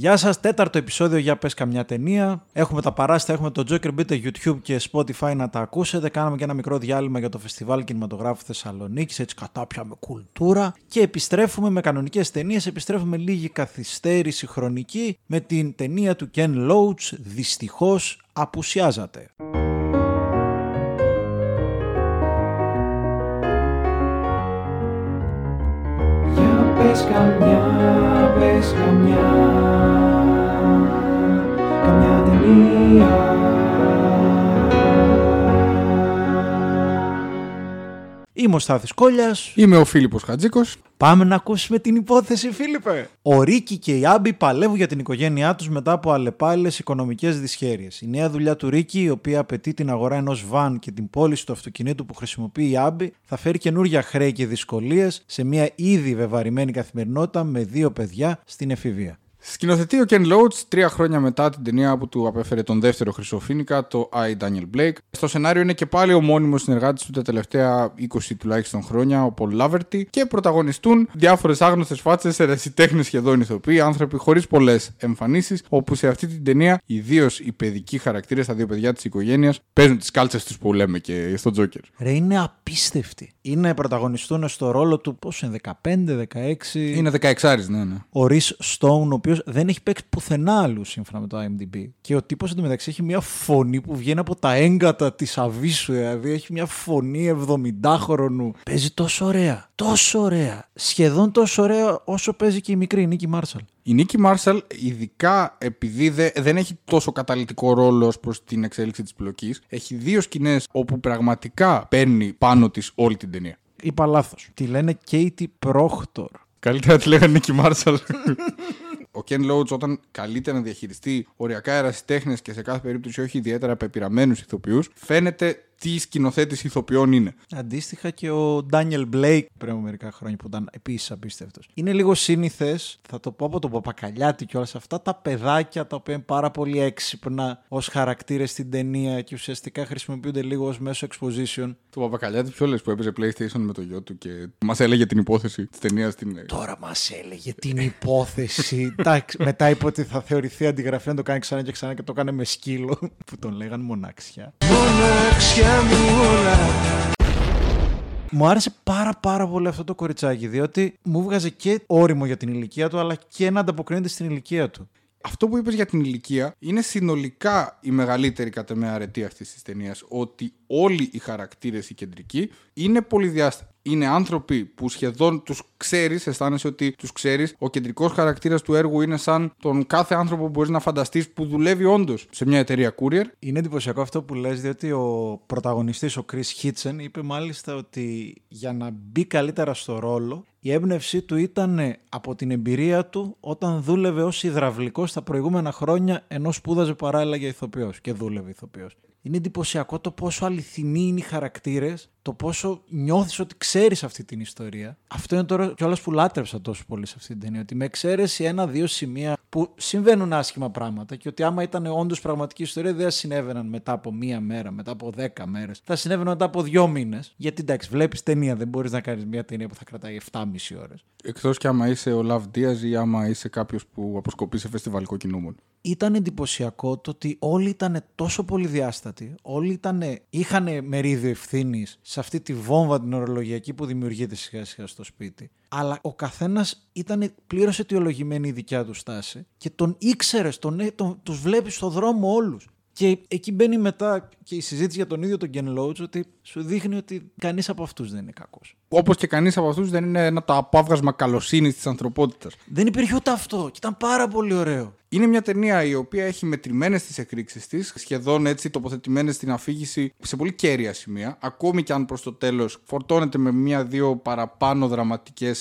Γεια σας, τέταρτο επεισόδιο για πες καμιά ταινία. Έχουμε τα παράστα, έχουμε το Joker, μπείτε YouTube και Spotify να τα ακούσετε. Κάναμε και ένα μικρό διάλειμμα για το Φεστιβάλ Κινηματογράφου Θεσσαλονίκης, έτσι κατάπια κουλτούρα. Και επιστρέφουμε με κανονικές ταινίες, επιστρέφουμε λίγη καθυστέρηση χρονική με την ταινία του Ken Loach, Δυστυχώς απουσιάζατε. πες καμιά, πες καμιά Είμαι ο Στάθης Κόλλιας. Είμαι ο Φίλιππος Χατζίκος. Πάμε να ακούσουμε την υπόθεση, Φίλιππε. Ο Ρίκη και η Άμπη παλεύουν για την οικογένειά τους μετά από αλλεπάλληλες οικονομικές δυσχέρειες. Η νέα δουλειά του Ρίκη, η οποία απαιτεί την αγορά ενός βαν και την πώληση του αυτοκινήτου που χρησιμοποιεί η Άμπη, θα φέρει καινούργια χρέη και δυσκολίες σε μια ήδη βεβαρημένη καθημερινότητα με δύο παιδιά στην εφηβεία. Σκηνοθετεί ο Ken Loach τρία χρόνια μετά την ταινία που του απέφερε τον δεύτερο Χρυσοφίνικα, το I. Daniel Blake. Στο σενάριο είναι και πάλι ο μόνιμος συνεργάτης του τα τελευταία 20 τουλάχιστον χρόνια, ο Paul Laverty, και πρωταγωνιστούν διάφορες άγνωστες φάτσες, ερασιτέχνες σχεδόν ηθοποιοί, άνθρωποι χωρίς πολλές εμφανίσεις, όπου σε αυτή την ταινία ιδίως οι παιδικοί χαρακτήρες, τα δύο παιδιά της οικογένειας, παίζουν τις κάλτσες τους που λέμε και στο Joker. Ρε, είναι απίστευτοι. Είναι πρωταγωνιστούν στο ρόλο του, πόσο είναι, 15, 16. Είναι 16, ναι, ναι. Ο Rhys Stone, ο οποίος δεν έχει παίξει πουθενά άλλου σύμφωνα με το IMDb. Και ο τύπος εντωμεταξύ έχει μια φωνή που βγαίνει από τα έγκατα της αβίσου. Δηλαδή έχει μια φωνή 70χρονου. Παίζει τόσο ωραία. Τόσο ωραία. Σχεδόν τόσο ωραία όσο παίζει και η μικρή Νίκη Μάρσαλ. Η Νίκη Μάρσαλ, ειδικά επειδή δεν έχει τόσο καταλητικό ρόλο ως προς την εξέλιξη της πλοκής, έχει δύο σκηνές όπου πραγματικά παίρνει πάνω της όλη την ταινία. Είπα λάθος. Τη λένε Katie Proctor. Καλύτερα τη λέγανε Νίκη Μάρσαλ. ο Ken Loach όταν καλείται να διαχειριστεί οριακά ερασιτέχνε και σε κάθε περίπτωση όχι ιδιαίτερα πεπειραμένου ηθοποιούς, φαίνεται τι σκηνοθέτης ηθοποιών είναι. Αντίστοιχα και ο Ντάνιελ Μπλέικ πριν από μερικά χρόνια που ήταν επίσης απίστευτος. Είναι λίγο σύνηθες, θα το πω από τον Παπακαλιάτη και όλα αυτά τα παιδάκια τα οποία είναι πάρα πολύ έξυπνα ως χαρακτήρες στην ταινία και ουσιαστικά χρησιμοποιούνται λίγο ως μέσο exposition. Το Παπακαλιάτη ποιο λες που έπαιζε PlayStation με το γιο του και μας έλεγε την υπόθεση της ταινίας στην. Τώρα μας έλεγε την υπόθεση. μετά είπε ότι θα θεωρηθεί αντιγραφή να το κάνει ξανά και ξανά και το κάνει με σκύλο που τον λέγαν μονάξια. Μονάξια μου όλα. Μου άρεσε πάρα πάρα πολύ αυτό το κοριτσάκι, διότι μου βγάζε και όριμο για την ηλικία του, αλλά και να ανταποκρίνεται στην ηλικία του. Αυτό που είπες για την ηλικία είναι συνολικά η μεγαλύτερη κατά με αρετή αυτής της ταινίας, ότι όλοι οι χαρακτήρες οι κεντρικοί είναι πολυδιάστατοι είναι άνθρωποι που σχεδόν τους ξέρεις, αισθάνεσαι ότι τους ξέρεις. Ο κεντρικός χαρακτήρας του έργου είναι σαν τον κάθε άνθρωπο που μπορείς να φανταστείς που δουλεύει όντως σε μια εταιρεία courier. Είναι εντυπωσιακό αυτό που λες, διότι ο πρωταγωνιστής, ο Chris Hitchen, είπε μάλιστα ότι για να μπει καλύτερα στο ρόλο, η έμπνευσή του ήταν από την εμπειρία του όταν δούλευε ως υδραυλικός τα προηγούμενα χρόνια ενώ σπούδαζε παράλληλα για ηθοποιός και δούλευε ηθοποιός είναι εντυπωσιακό το πόσο αληθινοί είναι οι χαρακτήρες, το πόσο νιώθεις ότι ξέρεις αυτή την ιστορία. Αυτό είναι τώρα κιόλας που λάτρεψα τόσο πολύ σε αυτή την ταινία. Ότι με εξαίρεση ένα-δύο σημεία που συμβαίνουν άσχημα πράγματα και ότι άμα ήταν όντως πραγματική ιστορία δεν θα συνέβαιναν μετά από μία μέρα, μετά από δέκα μέρες. Θα συνέβαιναν μετά από δύο μήνες. Γιατί εντάξει, βλέπεις ταινία, δεν μπορείς να κάνεις μια ταινία που θα κρατάει 7,5 ώρες. Εκτός κι άμα είσαι ο Love Diaz ή άμα είσαι κάποιος που αποσκοπεί σε φεστιβαλικό κοινό Ήταν εντυπωσιακό το ότι όλοι ήταν τόσο πολύ διάστατοι, όλοι ήταν, είχαν μερίδιο ευθύνης σε αυτή τη βόμβα την ορολογιακή που δημιουργείται σιγά σιγά στο σπίτι. Αλλά ο καθένας ήταν πλήρως αιτιολογημένη η δικιά του στάση και τον ήξερες, τον, τον, τους βλέπεις στο δρόμο όλους. Και εκεί μπαίνει μετά και η συζήτηση για τον ίδιο τον Ken Loach ότι σου δείχνει ότι κανείς από αυτούς δεν είναι κακός. Όπως και κανείς από αυτούς δεν είναι ένα το απάβγασμα καλοσύνης της ανθρωπότητας. Δεν υπήρχε ούτε αυτό και ήταν πάρα πολύ ωραίο. Είναι μια ταινία η οποία έχει μετρημένες τις εκρήξεις της, σχεδόν έτσι τοποθετημένες στην αφήγηση σε πολύ κέρια σημεία. Ακόμη και αν προς το τέλος φορτώνεται με μία-δύο παραπάνω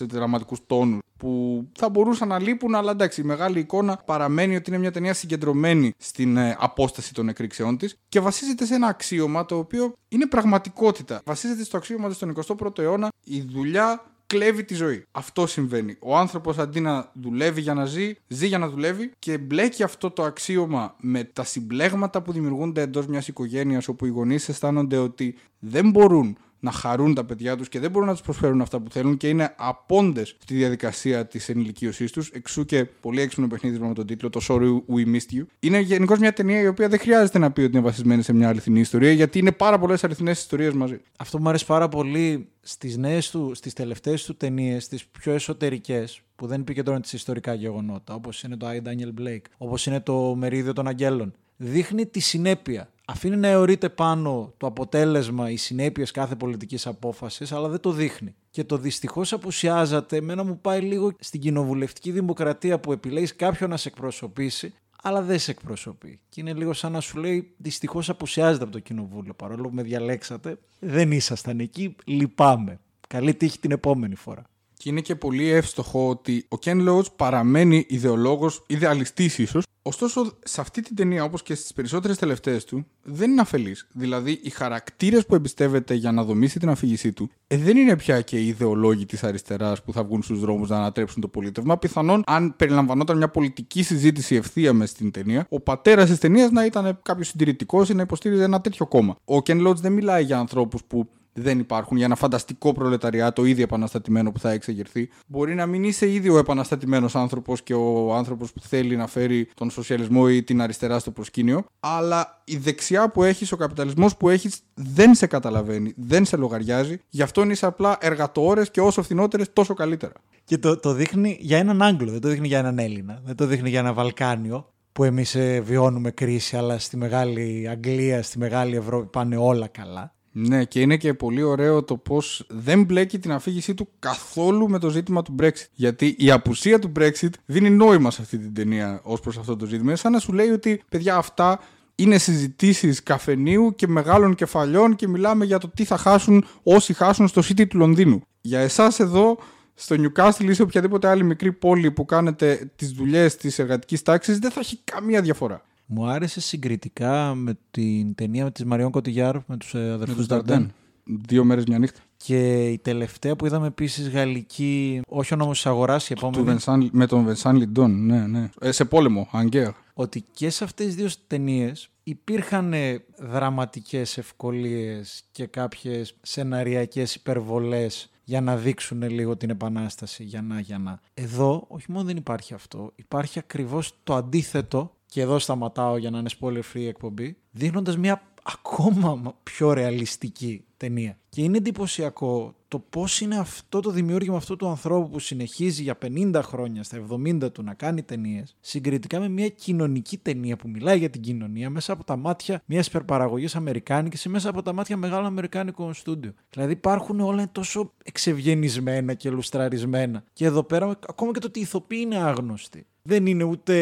δραματικούς τόνους που θα μπορούσαν να λείπουν, αλλά εντάξει, η μεγάλη εικόνα παραμένει ότι είναι μια ταινία συγκεντρωμένη στην ε, απόσταση των εκρήξεών της και βασίζεται σε ένα αξίωμα το οποίο είναι πραγματικότητα. Βασίζεται στο αξίωμα ότι στον 21ο αιώνα η δουλειά κλέβει τη ζωή. Αυτό συμβαίνει. Ο άνθρωπος αντί να δουλεύει για να ζει, ζει για να δουλεύει και μπλέκει αυτό το αξίωμα με τα συμπλέγματα που δημιουργούνται εντός μιας οικογένειας όπου οι γονείς αισθάνονται ότι δεν μπορούν να χαρούν τα παιδιά τους και δεν μπορούν να τους προσφέρουν αυτά που θέλουν και είναι απόντες στη διαδικασία της ενηλικίωσής τους. Εξού και πολύ έξυπνο παιχνίδι με τον τίτλο, το Sorry We Missed You. Είναι γενικώς μια ταινία η οποία δεν χρειάζεται να πει ότι είναι βασισμένη σε μια αληθινή ιστορία, γιατί είναι πάρα πολλές αληθινές ιστορίες μαζί. Αυτό που μου αρέσει πάρα πολύ στις νέες του, στις τελευταίες του ταινίες, τις πιο εσωτερικές, που δεν επικεντρώνεται σε ιστορικά γεγονότα, όπως είναι το I. Daniel Blake, όπως είναι το Μερίδιο των Αγγέλων, δείχνει τη συνέπεια. Αφήνει να αιωρείται πάνω το αποτέλεσμα, οι συνέπειες κάθε πολιτικής απόφασης, αλλά δεν το δείχνει. Και το δυστυχώς απουσιάζεται, εμένα μου πάει λίγο στην κοινοβουλευτική δημοκρατία που επιλέγεις κάποιον να σε εκπροσωπήσει, αλλά δεν σε εκπροσωπεί. Και είναι λίγο σαν να σου λέει: Δυστυχώς απουσιάζεται από το κοινοβούλιο. Παρόλο που με διαλέξατε, δεν ήσασταν εκεί. Λυπάμαι. Καλή τύχη την επόμενη φορά. Και είναι και πολύ εύστοχο ότι ο Ken Loach παραμένει ιδεολόγος, ιδεαλιστής ίσως. Ωστόσο, σε αυτή την ταινία, όπως και στις περισσότερες τελευταίες του, δεν είναι αφελής. Δηλαδή, οι χαρακτήρες που εμπιστεύεται για να δομήσει την αφήγησή του ε, δεν είναι πια και οι ιδεολόγοι της αριστεράς που θα βγουν στους δρόμους να ανατρέψουν το πολίτευμα. Πιθανόν, αν περιλαμβανόταν μια πολιτική συζήτηση ευθεία μες στην ταινία, ο πατέρας της ταινίας να ήταν κάποιος συντηρητικός ή να υποστήριζε ένα τέτοιο κόμμα. Ο Ken Loach δεν μιλάει για ανθρώπους που δεν υπάρχουν για ένα φανταστικό προλεταριάτο ήδη επαναστατημένο που θα εξεγερθεί. Μπορεί να μην είσαι ήδη ο επαναστατημένος άνθρωπος και ο άνθρωπος που θέλει να φέρει τον σοσιαλισμό ή την αριστερά στο προσκήνιο, αλλά η δεξιά που έχεις, ο καπιταλισμός που έχεις, δεν σε καταλαβαίνει, δεν σε λογαριάζει. Γι' αυτό είσαι απλά εργατόρες και όσο φθηνότερες, τόσο καλύτερα. Και το, το δείχνει για έναν Άγγλο, δεν το δείχνει για έναν Έλληνα, δεν το δείχνει για ένα Βαλκάνιο που εμείς ε, βιώνουμε κρίση, αλλά στη Μεγάλη Αγγλία, στη Μεγάλη Ευρώπη πάνε όλα καλά. Ναι, και είναι και πολύ ωραίο το πώς δεν μπλέκει την αφήγησή του καθόλου με το ζήτημα του Brexit. Γιατί η απουσία του Brexit δίνει νόημα σε αυτή την ταινία ως προς αυτό το ζήτημα. σαν να σου λέει ότι, παιδιά, αυτά είναι συζητήσεις καφενείου και μεγάλων κεφαλιών και μιλάμε για το τι θα χάσουν όσοι χάσουν στο City του Λονδίνου. Για εσάς εδώ, στο Newcastle ή σε οποιαδήποτε άλλη μικρή πόλη που κάνετε τις δουλειές της εργατικής τάξης, δεν θα έχει καμία διαφορά. Μου άρεσε συγκριτικά με την ταινία με τη Μαριόν Κωτιγιάρ, με τους ε, αδερφούς Νταρντέν. Δύο μέρες μια νύχτα. Και η τελευταία που είδαμε επίσης γαλλική, όχι ο νόμος της αγοράς, η επόμενη. με τον Βενσάν Λιντών, ναι, ναι. Ε, σε πόλεμο, Αγκαία. Ότι και σε αυτές τις δύο ταινίες υπήρχαν δραματικές ευκολίες και κάποιες σεναριακές υπερβολές για να δείξουν λίγο την επανάσταση για να, για να. Εδώ όχι μόνο δεν υπάρχει αυτό, υπάρχει ακριβώς το αντίθετο και εδώ σταματάω για να είναι spoiler free εκπομπή, δείχνοντας μια ακόμα πιο ρεαλιστική ταινία. Και είναι εντυπωσιακό το πώς είναι αυτό το δημιούργημα αυτού του ανθρώπου που συνεχίζει για 50 χρόνια, στα 70 του, να κάνει ταινίες, συγκριτικά με μια κοινωνική ταινία που μιλάει για την κοινωνία μέσα από τα μάτια μιας υπερπαραγωγής Αμερικάνικης ή μέσα από τα μάτια μεγάλων Αμερικάνικων στούντιο. Δηλαδή υπάρχουν όλα τόσο εξευγενισμένα και λουστραρισμένα. Και εδώ πέρα, ακόμα και το ότι οι ηθοποιοί είναι άγνωστοι. Δεν είναι ούτε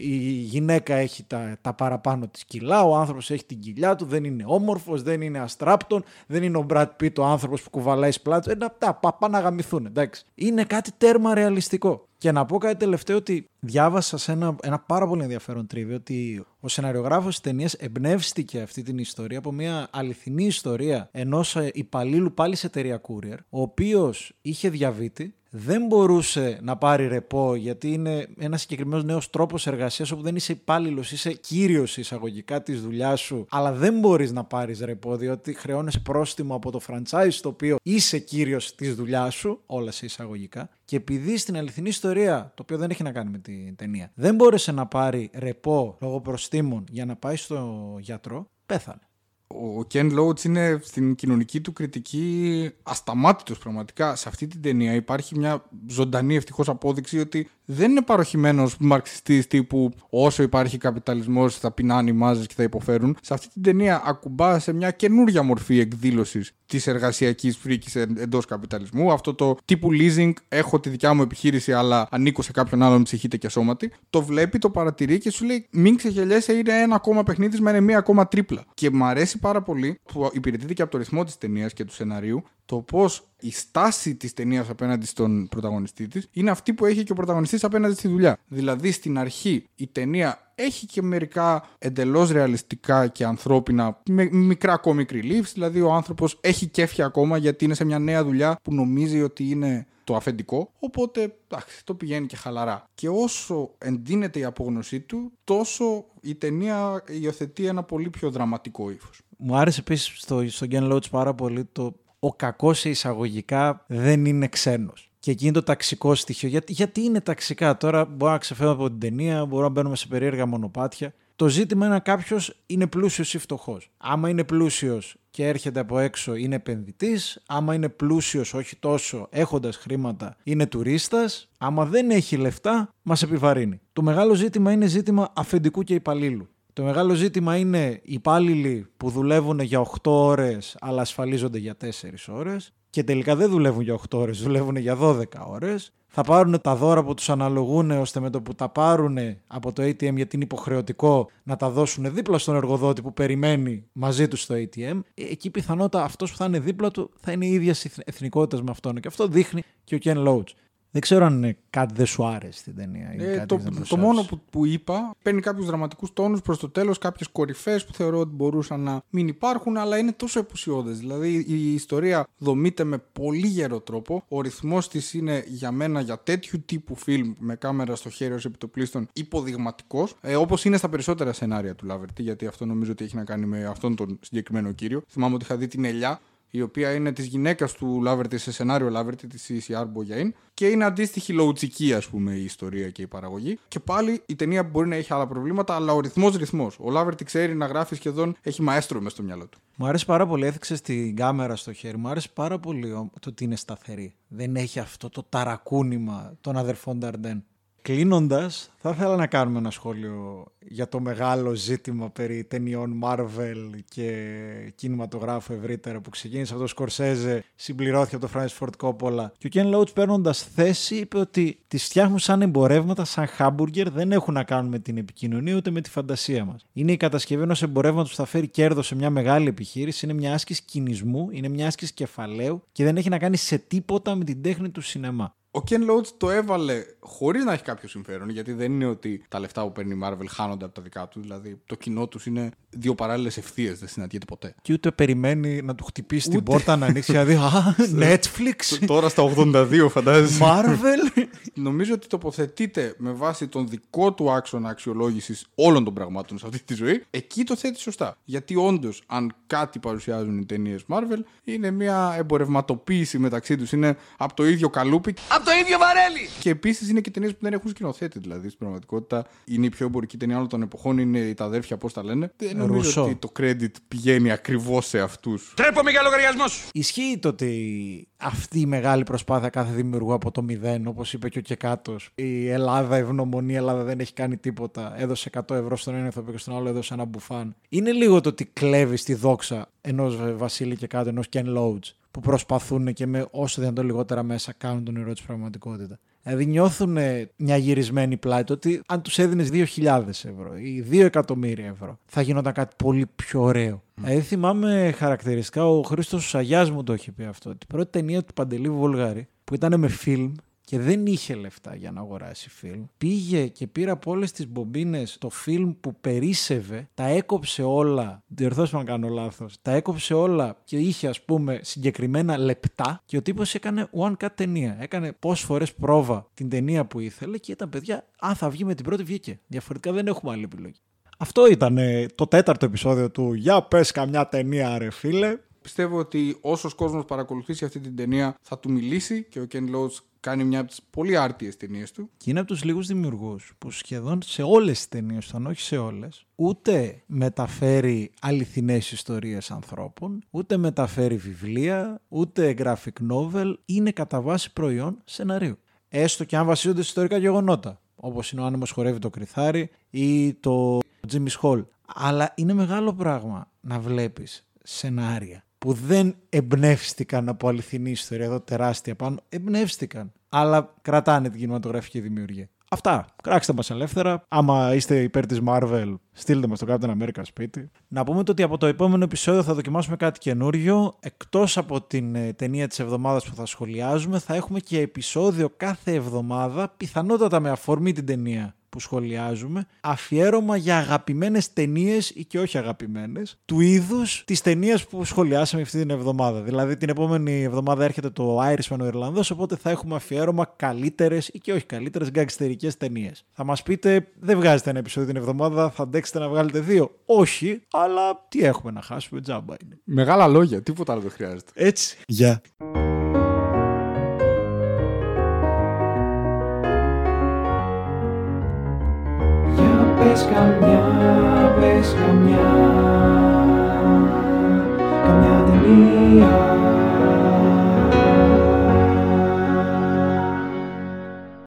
η γυναίκα έχει τα, τα παραπάνω της κιλά, ο άνθρωπος έχει την κοιλιά του, δεν είναι όμορφος, δεν είναι αστράπτον, δεν είναι ο Μπρατ Πίτ ο άνθρωπος που κουβαλάει σπλάτσο. Ε, τα πάνε να γαμηθούν, εντάξει. Είναι κάτι τέρμα ρεαλιστικό. Και να πω κάτι τελευταίο ότι διάβασα σε ένα, ένα πάρα πολύ ενδιαφέρον τρίβι ότι ο σεναριογράφος της ταινίας εμπνεύστηκε αυτή την ιστορία από μια αληθινή ιστορία ενός υπαλλήλου πάλι σε εταιρεία courier, ο οποίος είχε διαβήτη δεν μπορούσε να πάρει ρεπό γιατί είναι ένας συγκεκριμένος νέος τρόπος εργασίας όπου δεν είσαι υπάλληλος, είσαι κύριος εισαγωγικά της δουλειάς σου, αλλά δεν μπορείς να πάρεις ρεπό διότι χρεώνεσαι πρόστιμο από το franchise το οποίο είσαι κύριος της δουλειάς σου, όλα σε εισαγωγικά. Και επειδή στην αληθινή ιστορία, το οποίο δεν έχει να κάνει με την ταινία, δεν μπόρεσε να πάρει ρεπό λόγω προστίμων για να πάει στο γιατρό, πέθανε ο Ken Loach είναι στην κοινωνική του κριτική ασταμάτητος πραγματικά. Σε αυτή την ταινία υπάρχει μια ζωντανή ευτυχώς απόδειξη ότι δεν είναι παροχημένος μαρξιστής τύπου όσο υπάρχει καπιταλισμός θα πεινάνε οι μάζες και θα υποφέρουν. Σε αυτή την ταινία ακουμπά σε μια καινούρια μορφή εκδήλωσης της εργασιακής φρίκης εντός καπιταλισμού. Αυτό το τύπου leasing, έχω τη δικιά μου επιχείρηση, αλλά ανήκω σε κάποιον άλλον ψυχήτε και σώματι. Το βλέπει, το παρατηρεί και σου λέει: Μην ξεχελιέσαι, είναι ένα ακόμα παιχνίδι με μία ακόμα τρίπλα. Και μου αρέσει πάρα πολύ που υπηρετείται και από το ρυθμό της ταινίας και του σεναρίου το πώς η στάση της ταινίας απέναντι στον πρωταγωνιστή της είναι αυτή που έχει και ο πρωταγωνιστής απέναντι στη δουλειά. Δηλαδή στην αρχή η ταινία έχει και μερικά εντελώς ρεαλιστικά και ανθρώπινα, με μικρά κόμικρη leaves. Δηλαδή ο άνθρωπος έχει κέφια ακόμα γιατί είναι σε μια νέα δουλειά που νομίζει ότι είναι το αφεντικό. Οπότε εντάξει, το πηγαίνει και χαλαρά. Και όσο εντείνεται η απόγνωσή του, τόσο η ταινία υιοθετεί ένα πολύ πιο δραματικό ύφος. Μου άρεσε επίσης στο, στο Gen Loach πάρα πολύ το ο κακός σε εισαγωγικά δεν είναι ξένος. Και εκεί είναι το ταξικό στοιχείο. Γιατί, γιατί είναι ταξικά; Τώρα μπορούμε να ξεφεύγουμε από την ταινία, μπορούμε να μπαίνουμε σε περίεργα μονοπάτια. Το ζήτημα είναι αν κάποιος είναι πλούσιος ή φτωχός. Άμα είναι πλούσιος και έρχεται από έξω, είναι επενδυτής. Άμα είναι πλούσιος, όχι τόσο, έχοντας χρήματα, είναι τουρίστας. Άμα δεν έχει λεφτά, μας επιβαρύνει. Το μεγάλο ζήτημα είναι ζήτημα αφεντικού και υπαλλήλου. Το μεγάλο ζήτημα είναι οι υπάλληλοι που δουλεύουν για 8 ώρες αλλά ασφαλίζονται για 4 ώρες και τελικά δεν δουλεύουν για 8 ώρες, δουλεύουν για 12 ώρες. Θα πάρουν τα δώρα που τους αναλογούν ώστε με το που τα πάρουν από το ATM γιατί είναι υποχρεωτικό να τα δώσουν δίπλα στον εργοδότη που περιμένει μαζί τους στο ATM. Εκεί πιθανότατα αυτός που θα είναι δίπλα του θα είναι η ίδια εθνικότητας με αυτόν και αυτό δείχνει και ο Ken Loach. Δεν ξέρω αν κάτι δεν σου άρεσε στην ταινία. Ή ε, το, το μόνο που, που είπα παίρνει κάποιους δραματικούς τόνους προς το τέλος, κάποιες κορυφές που θεωρώ ότι μπορούσαν να μην υπάρχουν, αλλά είναι τόσο επουσιώδες. Δηλαδή η ιστορία δομείται με πολύ γερό τρόπο. Ο ρυθμός της είναι για μένα για τέτοιου τύπου φιλμ με κάμερα στο χέρι ως επιτοπλίστων υποδειγματικός. Ε, Όπως είναι στα περισσότερα σενάρια του Λάβερτη, γιατί αυτό νομίζω ότι έχει να κάνει με αυτόν τον συγκεκριμένο κύριο. Θυμάμαι ότι είχα δει την Ελιά η οποία είναι της γυναίκας του Λάβερτη σε σενάριο Λάβερτη, της CCR Boyain, και είναι αντίστοιχη λοουτσική, ας πούμε, η ιστορία και η παραγωγή. Και πάλι η ταινία μπορεί να έχει άλλα προβλήματα, αλλά ο ρυθμός ρυθμός. Ο Λάβερτη ξέρει να γράφει σχεδόν, έχει μαέστρο μες στο μυαλό του. Μου άρεσε πάρα πολύ, έθιξε την κάμερα στο χέρι. Μου άρεσε πάρα πολύ το ότι είναι σταθερή. Δεν έχει αυτό το ταρακούνημα των αδερφών Νταρντέν. Κλείνοντας, θα ήθελα να κάνουμε ένα σχόλιο για το μεγάλο ζήτημα περί ταινιών Marvel και κινηματογράφου ευρύτερα που ξεκίνησε από το Σκορσέζε, συμπληρώθηκε από το Francis Ford Coppola. Και ο Ken Loach παίρνοντας θέση είπε ότι τις φτιάχνουν σαν εμπορεύματα, σαν χάμπουργκερ, δεν έχουν να κάνουν με την επικοινωνία ούτε με τη φαντασία μας. Είναι η κατασκευή ενός εμπορεύματος που θα φέρει κέρδος σε μια μεγάλη επιχείρηση, είναι μια άσκηση κινησμού, είναι μια άσκηση κεφαλαίου και δεν έχει να κάνει σε τίποτα με την τέχνη του σινεμά. Ο Ken Loach το έβαλε χωρίς να έχει κάποιο συμφέρον, γιατί δεν είναι ότι τα λεφτά που παίρνει η Marvel χάνονται από τα δικά του. Δηλαδή, το κοινό τους είναι δύο παράλληλες ευθείες, δεν συναντιέται ποτέ. Και ούτε περιμένει να του χτυπήσει ούτε... την πόρτα να ανοίξει, δηλαδή, Α, Netflix. Τώρα στα 82, φαντάζεσαι. Marvel. Νομίζω ότι τοποθετείται με βάση τον δικό του άξονα αξιολόγησης όλων των πραγμάτων σε αυτή τη ζωή. Εκεί το θέτει σωστά. Γιατί όντως, αν κάτι παρουσιάζουν οι ταινίες Marvel, είναι μια εμπορευματοποίηση μεταξύ τους. Είναι από το ίδιο καλούπι το ίδιο βαρέλι. Και επίσης είναι και ταινίες που δεν έχουν σκηνοθέτη. Δηλαδή στην πραγματικότητα είναι η πιο εμπορική ταινία όλων των εποχών. Είναι τα αδέρφια, πώς τα λένε. Δεν νομίζω Ρουσό. ότι το credit πηγαίνει ακριβώς σε αυτούς. Τρέπομαι για λογαριασμός σου. Ισχύει το ότι αυτή η μεγάλη προσπάθεια κάθε δημιουργού από το μηδέν, όπως είπε και ο Κεκάτος. Η Ελλάδα, ευγνωμονή, η Ελλάδα δεν έχει κάνει τίποτα. Έδωσε 100 ευρώ στον ένα ηθοποιό και στον άλλο έδωσε ένα μπουφάν. Είναι λίγο το ότι κλέβει τη δόξα ενός Βασίλη και κάτω, ενός Ken Loach που προσπαθούν και με όσο δυνατόν λιγότερα μέσα κάνουν τον ηρωό της πραγματικότητα. Δηλαδή νιώθουν μια γυρισμένη πλάτη ότι αν τους έδινες 2.000 ευρώ ή 2 εκατομμύρια ευρώ θα γινόταν κάτι πολύ πιο ωραίο. Mm. Δηλαδή θυμάμαι χαρακτηριστικά, ο Χρήστος Σαγιάς μου το έχει πει αυτό. Την πρώτη ταινία του Παντελή Βολγάρη που ήταν με φιλμ και δεν είχε λεφτά για να αγοράσει φιλμ. Πήγε και πήρε από όλες τις μπομπίνες το φιλμ που περίσευε, τα έκοψε όλα. Διορθώστε αν κάνω λάθος. Τα έκοψε όλα και είχε ας πούμε συγκεκριμένα λεπτά και ο τύπος έκανε one cut ταινία. Έκανε πόσες φορές πρόβα την ταινία που ήθελε και ήταν παιδιά, αν θα βγει με την πρώτη βγήκε. Διαφορετικά δεν έχουμε άλλη επιλογή. Αυτό ήταν το τέταρτο επεισόδιο του «Για πες καμιά ταινία ρε φίλε». Πιστεύω ότι όσος κόσμος παρακολουθήσει αυτή την ταινία θα του μιλήσει και ο Ken Loach κάνει μια από τις πολύ άρτιες ταινίες του. Και είναι από τους λίγους δημιουργούς που σχεδόν σε όλες τις ταινίες του, αν όχι σε όλες, ούτε μεταφέρει αληθινές ιστορίες ανθρώπων, ούτε μεταφέρει βιβλία, ούτε graphic novel, είναι κατά βάση προϊόν σεναρίου. Έστω και αν βασίζονται σε ιστορικά γεγονότα. Όπως είναι ο άνεμος χορεύει το κρυθάρι ή το Jimmy Hall. Αλλά είναι μεγάλο πράγμα να βλέπεις σενάρια που δεν εμπνεύστηκαν από αληθινή ιστορία, εδώ τεράστια πάνω, εμπνεύστηκαν. Αλλά κρατάνε την κινηματογραφική δημιουργία. Αυτά. Κράξτε μας ελεύθερα. Άμα είστε υπέρ της Marvel, στείλτε μας το Captain America σπίτι. Να πούμε το ότι από το επόμενο επεισόδιο θα δοκιμάσουμε κάτι καινούριο. Εκτός από την ε, ταινία της εβδομάδας που θα σχολιάζουμε, θα έχουμε και επεισόδιο κάθε εβδομάδα, πιθανότατα με αφορμή την ταινία που σχολιάζουμε, αφιέρωμα για αγαπημένες ταινίες ή και όχι αγαπημένες, του είδους της ταινίας που σχολιάσαμε αυτή την εβδομάδα. Δηλαδή την επόμενη εβδομάδα έρχεται το Irishman ο Ιρλανδός, οπότε θα έχουμε αφιέρωμα καλύτερες ή και όχι καλύτερες γκαγκστερικέ ταινίες. Θα μας πείτε, δεν βγάζετε ένα επεισόδιο την εβδομάδα, θα αντέξετε να βγάλετε δύο. Όχι, αλλά τι έχουμε να χάσουμε, τζάμπα είναι. Μεγάλα λόγια, τίποτα άλλο δεν χρειάζεται. Έτσι. Γεια. Για πες καμιά, πες καμιά Καμιά ταινία